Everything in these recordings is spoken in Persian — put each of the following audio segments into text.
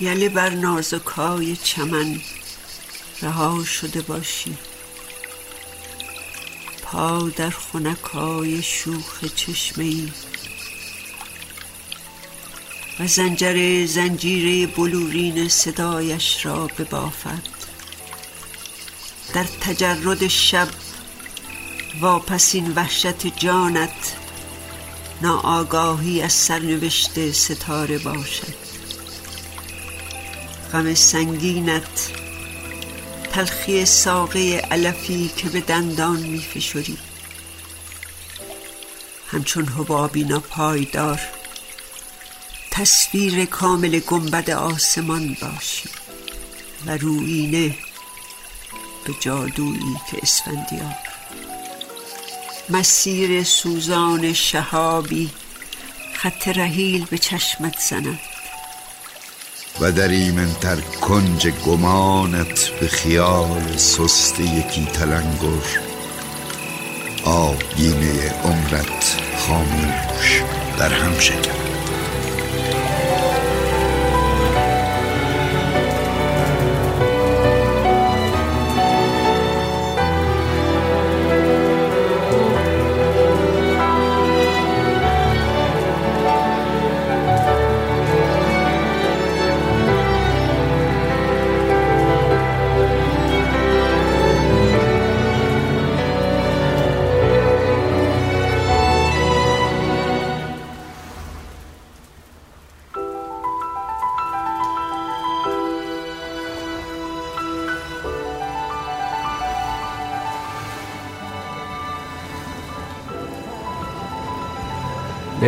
یله بر نازکای چمن رها شده باشی. پا در خنکای شوخ چشمه ای. و زنجر زنجیره بلورین صدایش را ببافد. در تجرد شب واپسین وحشت جانت ناآگاهی از سرنوشت ستاره باشد. غم سنگینت تلخی ساقه علفی که به دندان می همچون حبابی پایدار تصویر کامل گنبد آسمان باشی و روینه به جادویی که اسفندیار. مسیر سوزان شهابی خط رحیل به چشمت زند. و در ایمنتر کنج گمانت به خیال سست یکی تلنگر. آبگینه عمرت خاموش در هم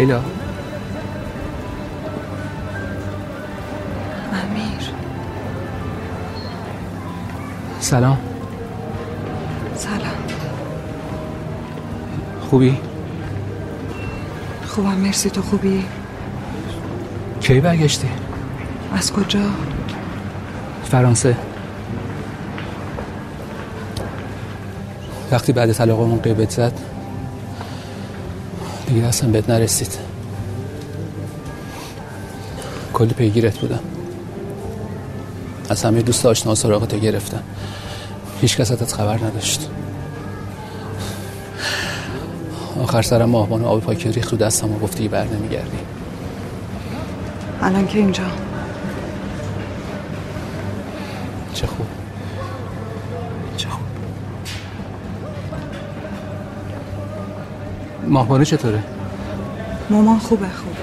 لیلا امیر سلام سلام خوبی؟ خوبم مرسی تو خوبی؟ کی برگشتی؟ از کجا؟ فرانسه وقتی بعد طلاقمون قیبت زد دیگه اصلا بهت نرسید. کلی پیگیرت بودم. از همه دوست آشنا سراغتو گرفتم. هیچ کس ازت خبر نداشت. آخر سرم ماهبان آب پاکی ریخت رو دستم و گفتی بر نمیگردی. الان که اینجا. ماهبانه چطوره؟ مامان خوبه خوب.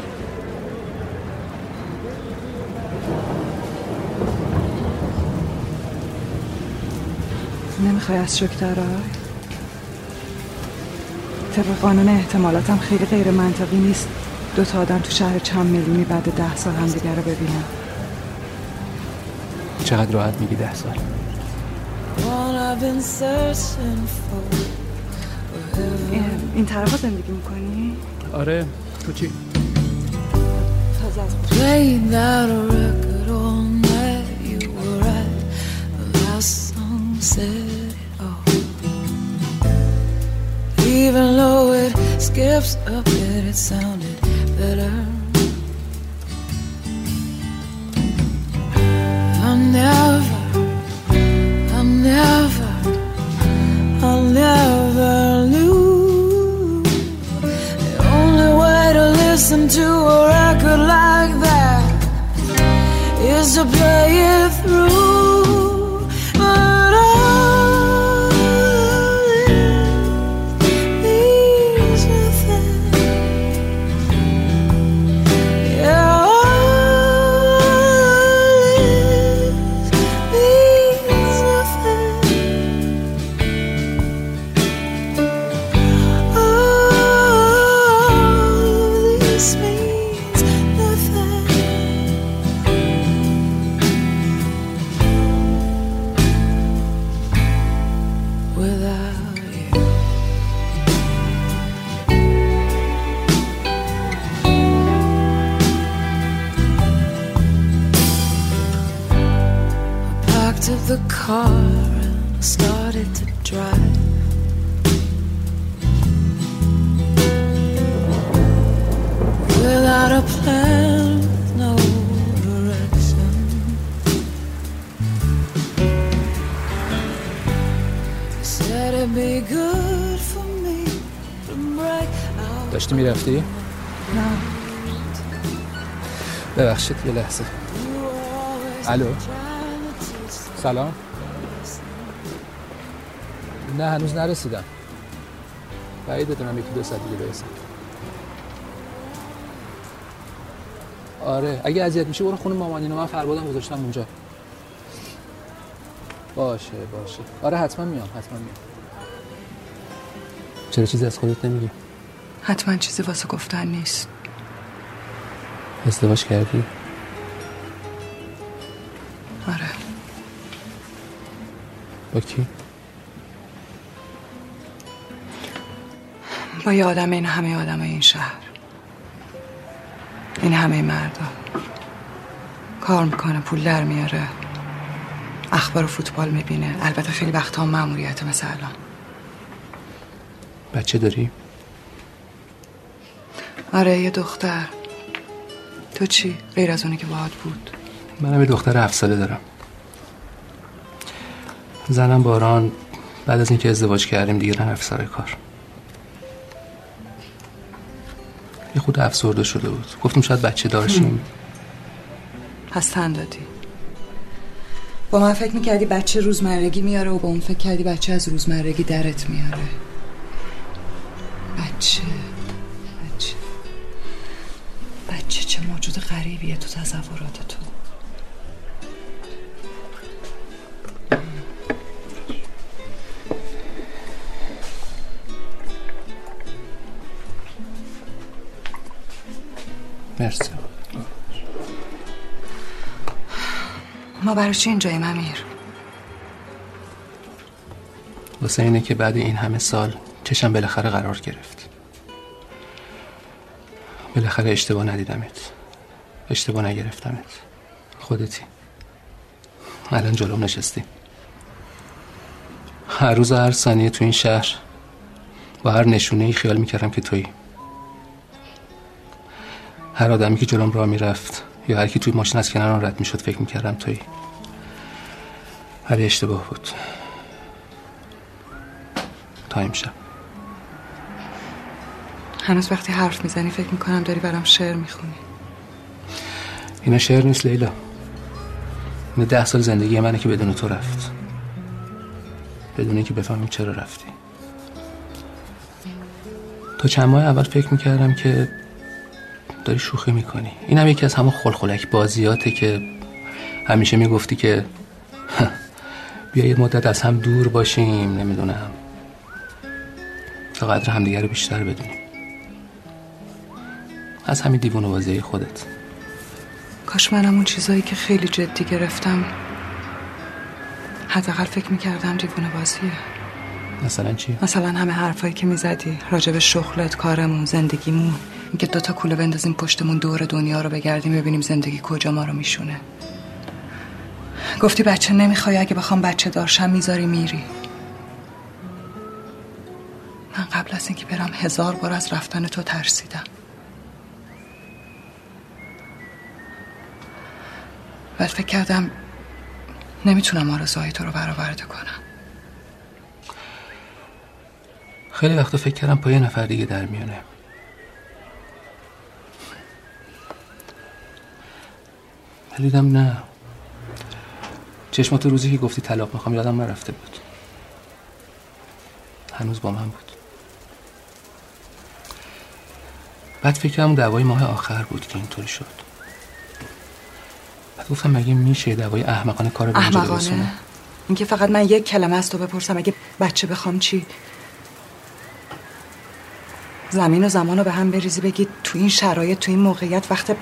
نمی‌خوای از شک درای طبق قانون احتمالاتم خیلی غیر منطقی نیست. دو تا آدم تو شهر چند میلیونی بعد ده سال همدیگه رو ببینن. چقدر راحت میگی ده سال؟ این- این طرف زندگی میکنی؟ آره تو چی؟ تازه از Playing that record all night. You were right. The last song said it all. Even though it skips a bit, it sounded better. I'm never, to a record like that is a play a no داشتی می‌رفتی؟ نه ببخشید یه لحظه الو سلام نه هنوز نرسیدم بعید بدونم یکی دو ساعت دیگه برسم آره. اگه اذیت میشه برو خونه مامانینا من فربادم گذاشتم اونجا. باشه باشه. آره حتما میام حتما میام. چرا چیزی از خودت نمیگی؟ حتما چیزی واسه گفتن نیست. ازدواج کردی؟ آره. با کی؟ با یه آدم این همه آدم این شهر. این همه مردا. کار می‌کنه پول در میاره. اخبار و فوتبال می‌بینه. البته خیلی وقتها مأموریت مثل الان. بچه داری؟ آره یه دختر. تو چی؟ غیر از اونی که باهات بود. منم یه دختر هفت ساله دارم. زنم باران بعد از اینکه ازدواج کردیم دیگه نرفت سر کار. یه خود افسرده شده بود. گفتیم شاید بچه دارشیم. پس تن دادی. با من فکر می‌کردی بچه روزمرگی میاره و با اون فکر کردی بچه از روزمرگی درت میاره. بچه بچه. بچه چه موجود غریبیه تو تصورات تو ما برای چی اینجاییم امیر واسه اینه که بعد این همه سال چشم بالاخره قرار گرفت. بالاخره اشتباه ندیدمت. اشتباه نگرفتمت. خودتی. الان جلوم نشستی. هر روز هر ثانیه تو این شهر با هر نشونه ای خیال می‌کردم که تویی. هر آدمی که جلوم راه می‌رفت یا هر کی توی ماشین از کنارم رد می‌شد فکر می‌کردم تویی ولی اشتباه بود. تا امشب. هنوز وقتی حرف می‌زنی فکر می‌کنم داری برام شعر می‌خونی. اینا شعر نیست لیلا. اینا ده سال زندگی منه که بدون تو رفت. بدون اینکه بفهمیم چرا رفتی. تا چند ماه اول فکر می‌کردم که داری شوخی می‌کنی. این هم یکی از همون خلخلک بازیاته که همیشه می‌گفتی که بیا یه مدت از هم دور باشیم نمی‌دونم. تا قدر همدیگه رو بیشتر بدونیم از همین دیوون بازی خودت. کاش منم اون چیزایی که خیلی جدی گرفتم. حداقل فکر می‌کردم دیوونه بازیه. مثلا چی؟ مثلا همه حرفایی که می‌زدی راجب شغلت کارمون زندگیمون. اینکه دوتا کوله بندازیم پشتمون دور دنیا رو بگردیم ببینیم زندگی کجا ما رو میشونه. گفتی بچه نمی‌خوای اگه بخوام بچه دارشم می‌ذاری میری. من قبل از اینکه برم هزار بار از رفتن تو ترسیدم. بعد فکر کردم نمی‌تونم آرزوهای تو رو برآورده کنم. خیلی وقتا فکر کردم با یه نفر دیگه در میونه. ولی دیدم نه. چشمات روزی که گفتی طلاق می‌خوام یادم نرفته بود. هنوز با من بود. بعد فکر کردم دوای ماه آخر بود که اینطوری شد. بعد گفتم مگه میشه دوای احمقانه کار به اینجا احمقانه؟ اینکه فقط من یک کلمه از تو بپرسم اگه بچه بخوام چی؟ زمین و زمان رو به هم بریزی بگی تو این شرایط تو این موقعیت وقت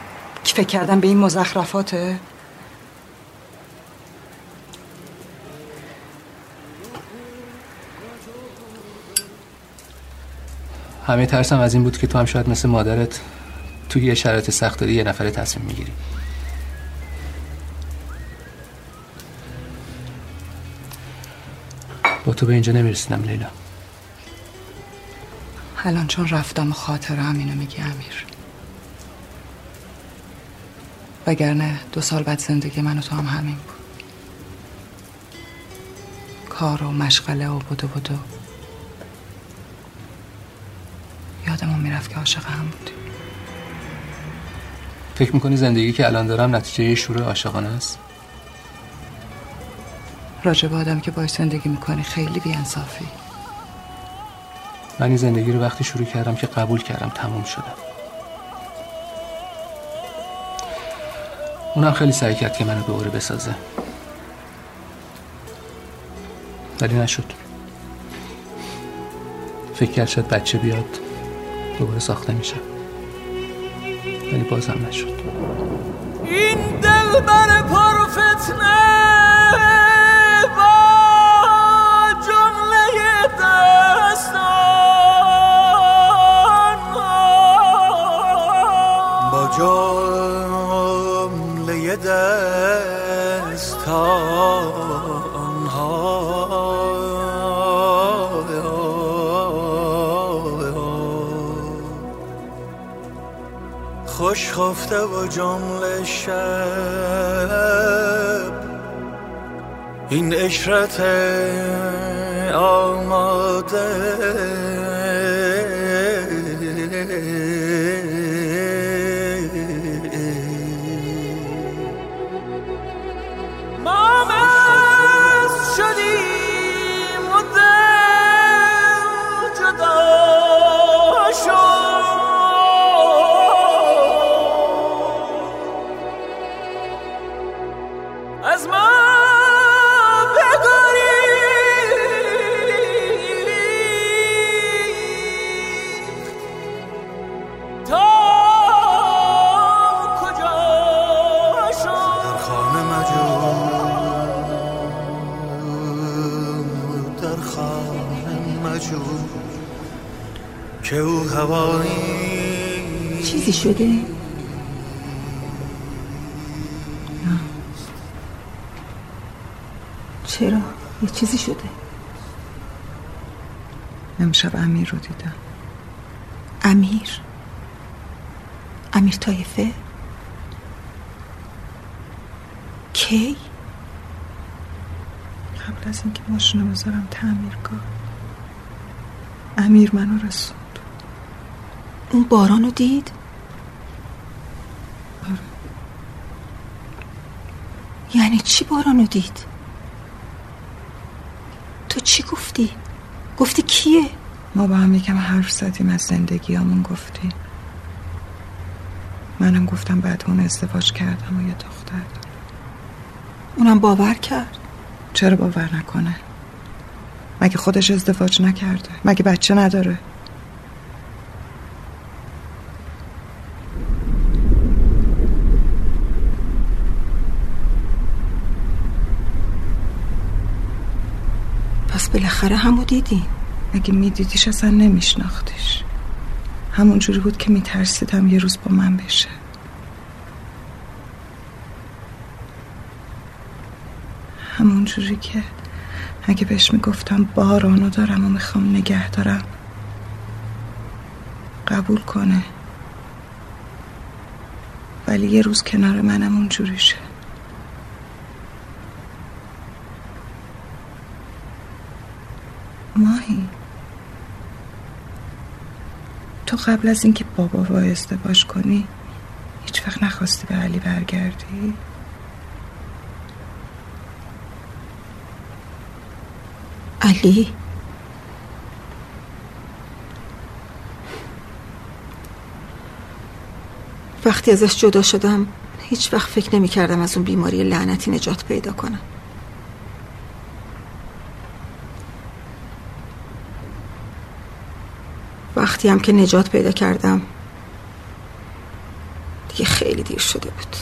فکر کردم به این مزخرفاته؟ همه ترسم از این بود که تو هم شاید مثل مادرت توی یه شرایط سخت داری یه نفره تصمیم می‌گیری. با تو به اینجا نمی‌رسیدم لیلا. الان چون رفتم خاطره هم اینو میگی امیر. وگرنه دو سال بعد زندگی من و تو هم همین بود. کار و مشغله و بودو یادم یادمون می‌رفت که عاشق هم بودیم. فکر می‌کنی زندگی که الان دارم نتیجه شروع عاشقانه است؟ راجب آدم که باش زندگی می‌کنی خیلی بیانصافی. من این زندگی رو وقتی شروع کردم که قبول کردم تموم شدم اونم خیلی سعی کرد که منو به اوره بسازه. ولی نشد. فکر کرد شاید بچه بیاد دوباره ساخته میشه. ولی بازم نشد. این دل بر پر فتنه. خوش خفته و جمله شب. این اشرت آماده. چیزی شده؟ چرا؟ یه چیزی شده امشب امیر رو دیدم امیر امیر طایفه کی؟ قبل از اینکه ماشین رو بذارم تعمیرگاه امیر منو رسوند اون باران رو دید؟ یعنی چی باران رو دید؟ تو چی گفتی؟ گفتی کیه؟ ما با هم یکم حرف زدیم از زندگیامون گفتیم منم گفتم بعد اون ازدواج کردم و یه دختر اونم باور کرد چرا باور نکنه مگه خودش ازدواج نکرده مگه بچه نداره بالاخره همو دیدی. اگه میدیدیش اصلا همون جوری بود که میترسیدم یه روز با من بشه. همون جوری که اگه بهش می‌گفتم بارانو دارم و می‌خوام نگه دارم قبول کنه. ولی یه روز کنار منم اونجوری ماهی. تو قبل از اینکه بابا با ازدواج کنی هیچ وقت نخواستی به علی برگردی؟ علی؟ وقتی ازش جدا شدم هیچ وقت فکر نمی کردم از اون بیماری لعنتی نجات پیدا کنم وقتی هم که نجات پیدا کردم دیگه خیلی دیر شده بود.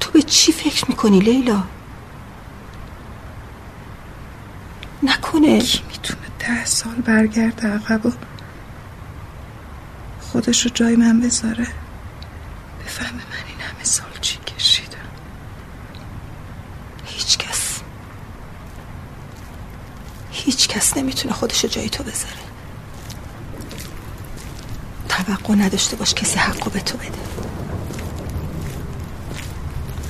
تو به چی فکر می‌کنی لیلا؟ نکنه. کی می‌تونه ده سال برگرده عقب و خودش رو جای من بذاره بفهمه من این همه سال چی کشیدم هیچ کس نمی‌تونه خودشو جای تو بذاره. توقع نداشته باش کسی حقو به تو بده.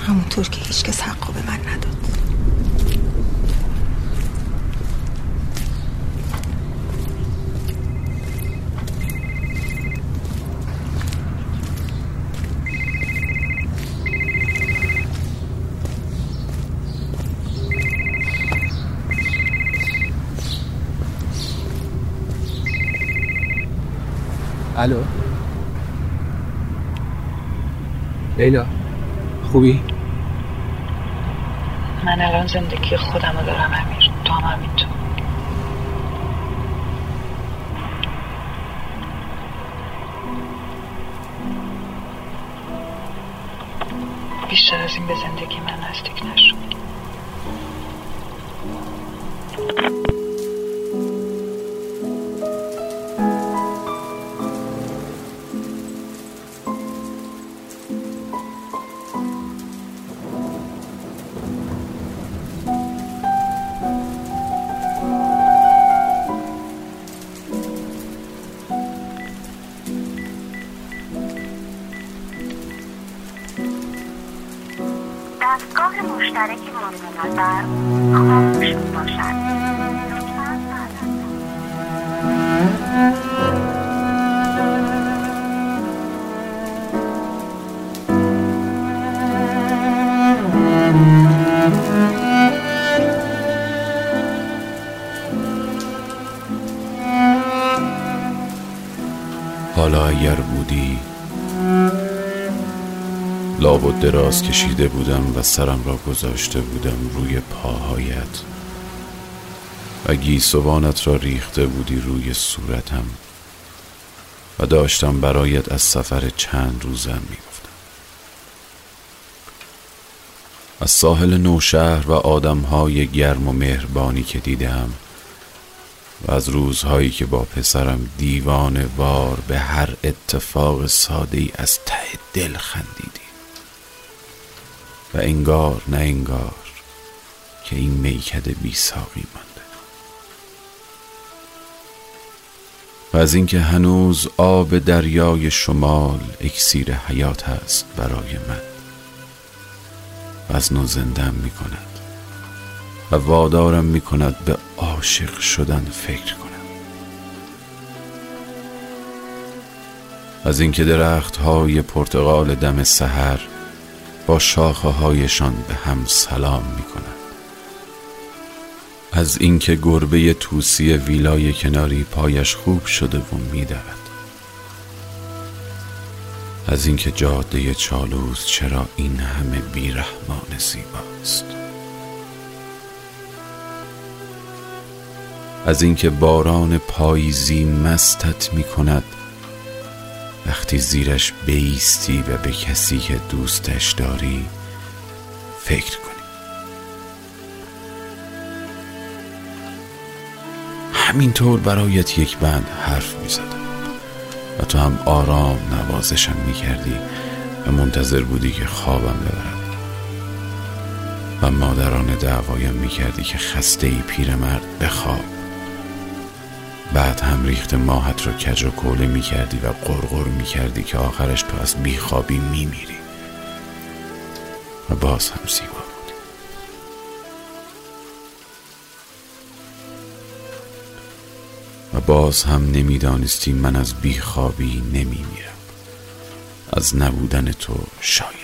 همونطور که هیچ کس حقو به من نداد. الو. لیلا خوبی؟ من الان زندگی خودم رو دارم امیر. تو هم همینطور بیشتر از این به زندگی من نزدیک نشو. حالا اگر بودی لابد دراز کشیده بودم و سرم را گذاشته بودم روی پاهایت. و گیسوانت را ریخته بودی روی صورتم و داشتم برایت از سفر چند روزم می‌گفتم. از ساحل نوشهر و آدمهای گرم و مهربانی که دیدم و از روزهایی که با پسرم دیوان وار به هر اتفاق ساده ای از ته دل خندیدیم. و انگار نه انگار که این میکده بی ساقی مانده. و از اینکه هنوز آب دریای شمال اکسیر حیات است برای من. و از نو زندم می کند و وادارم می کند به عاشق شدن فکر کنم. از اینکه درخت های پرتغال دم سحر با شاخه هایشان به هم سلام می کنند از اینکه گربه توسی ویلای کناری پایش خوب شده و می دود. از اینکه جاده چالوس چرا این همه بیرحمان زیباست. از اینکه باران پاییزی مستت می کند وقتی زیرش بیستی و به کسی که دوستش داری فکر کنی. همینطور برایت یک بند حرف می زدم و تو هم آرام نوازشم می کردی و منتظر بودی که خوابم ببرد. و مادران دعوایم می کردی که خسته ای پیرمرد بخواب. بعد هم ریخت ماهت رو کج و کوله می کردی و قرقر می کردی که آخرش تو از بیخوابی می میری و باز هم زیبا بودی. و باز هم نمی‌دانستی من از بیخوابی نمی میرم از نبودن تو شاید.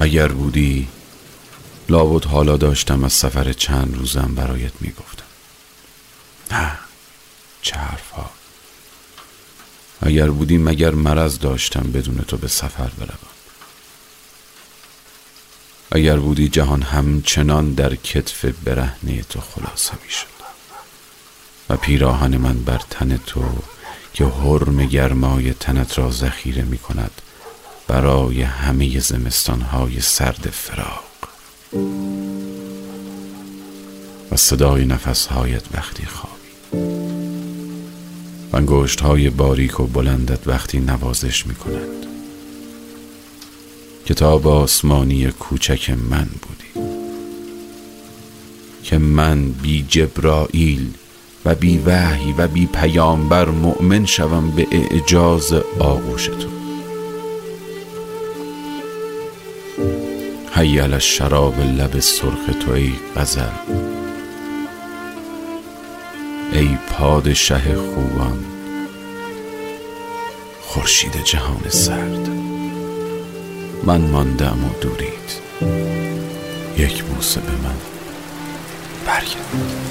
اگر بودی لابد حالا داشتم از سفر چند روزم برایت می‌گفتم. نه چه حرفا. اگر بودی مگر مرض داشتم بدون تو به سفر بروم. اگر بودی جهان همچنان در کتف برهنه تو خلاصه می شد و پیراهن من بر تن تو که حرم گرمای تنت را ذخیره می کند برای همه زمستانهای سرد فراق و صدای نفسهایت وقتی خوابی. و انگشت های باریک و بلندت وقتی نوازش می کنند کتاب آسمانی کوچک من بودی. که من بی جبرائیل و بی وحی و بی پیامبر مؤمن شوم به اعجاز آغوش تو هیل الشراب لب سرخ تو ای غزل. ای پادشه خوبان خورشید جهان سرد. من ماندم و دورید. یک بوسه به من برگرد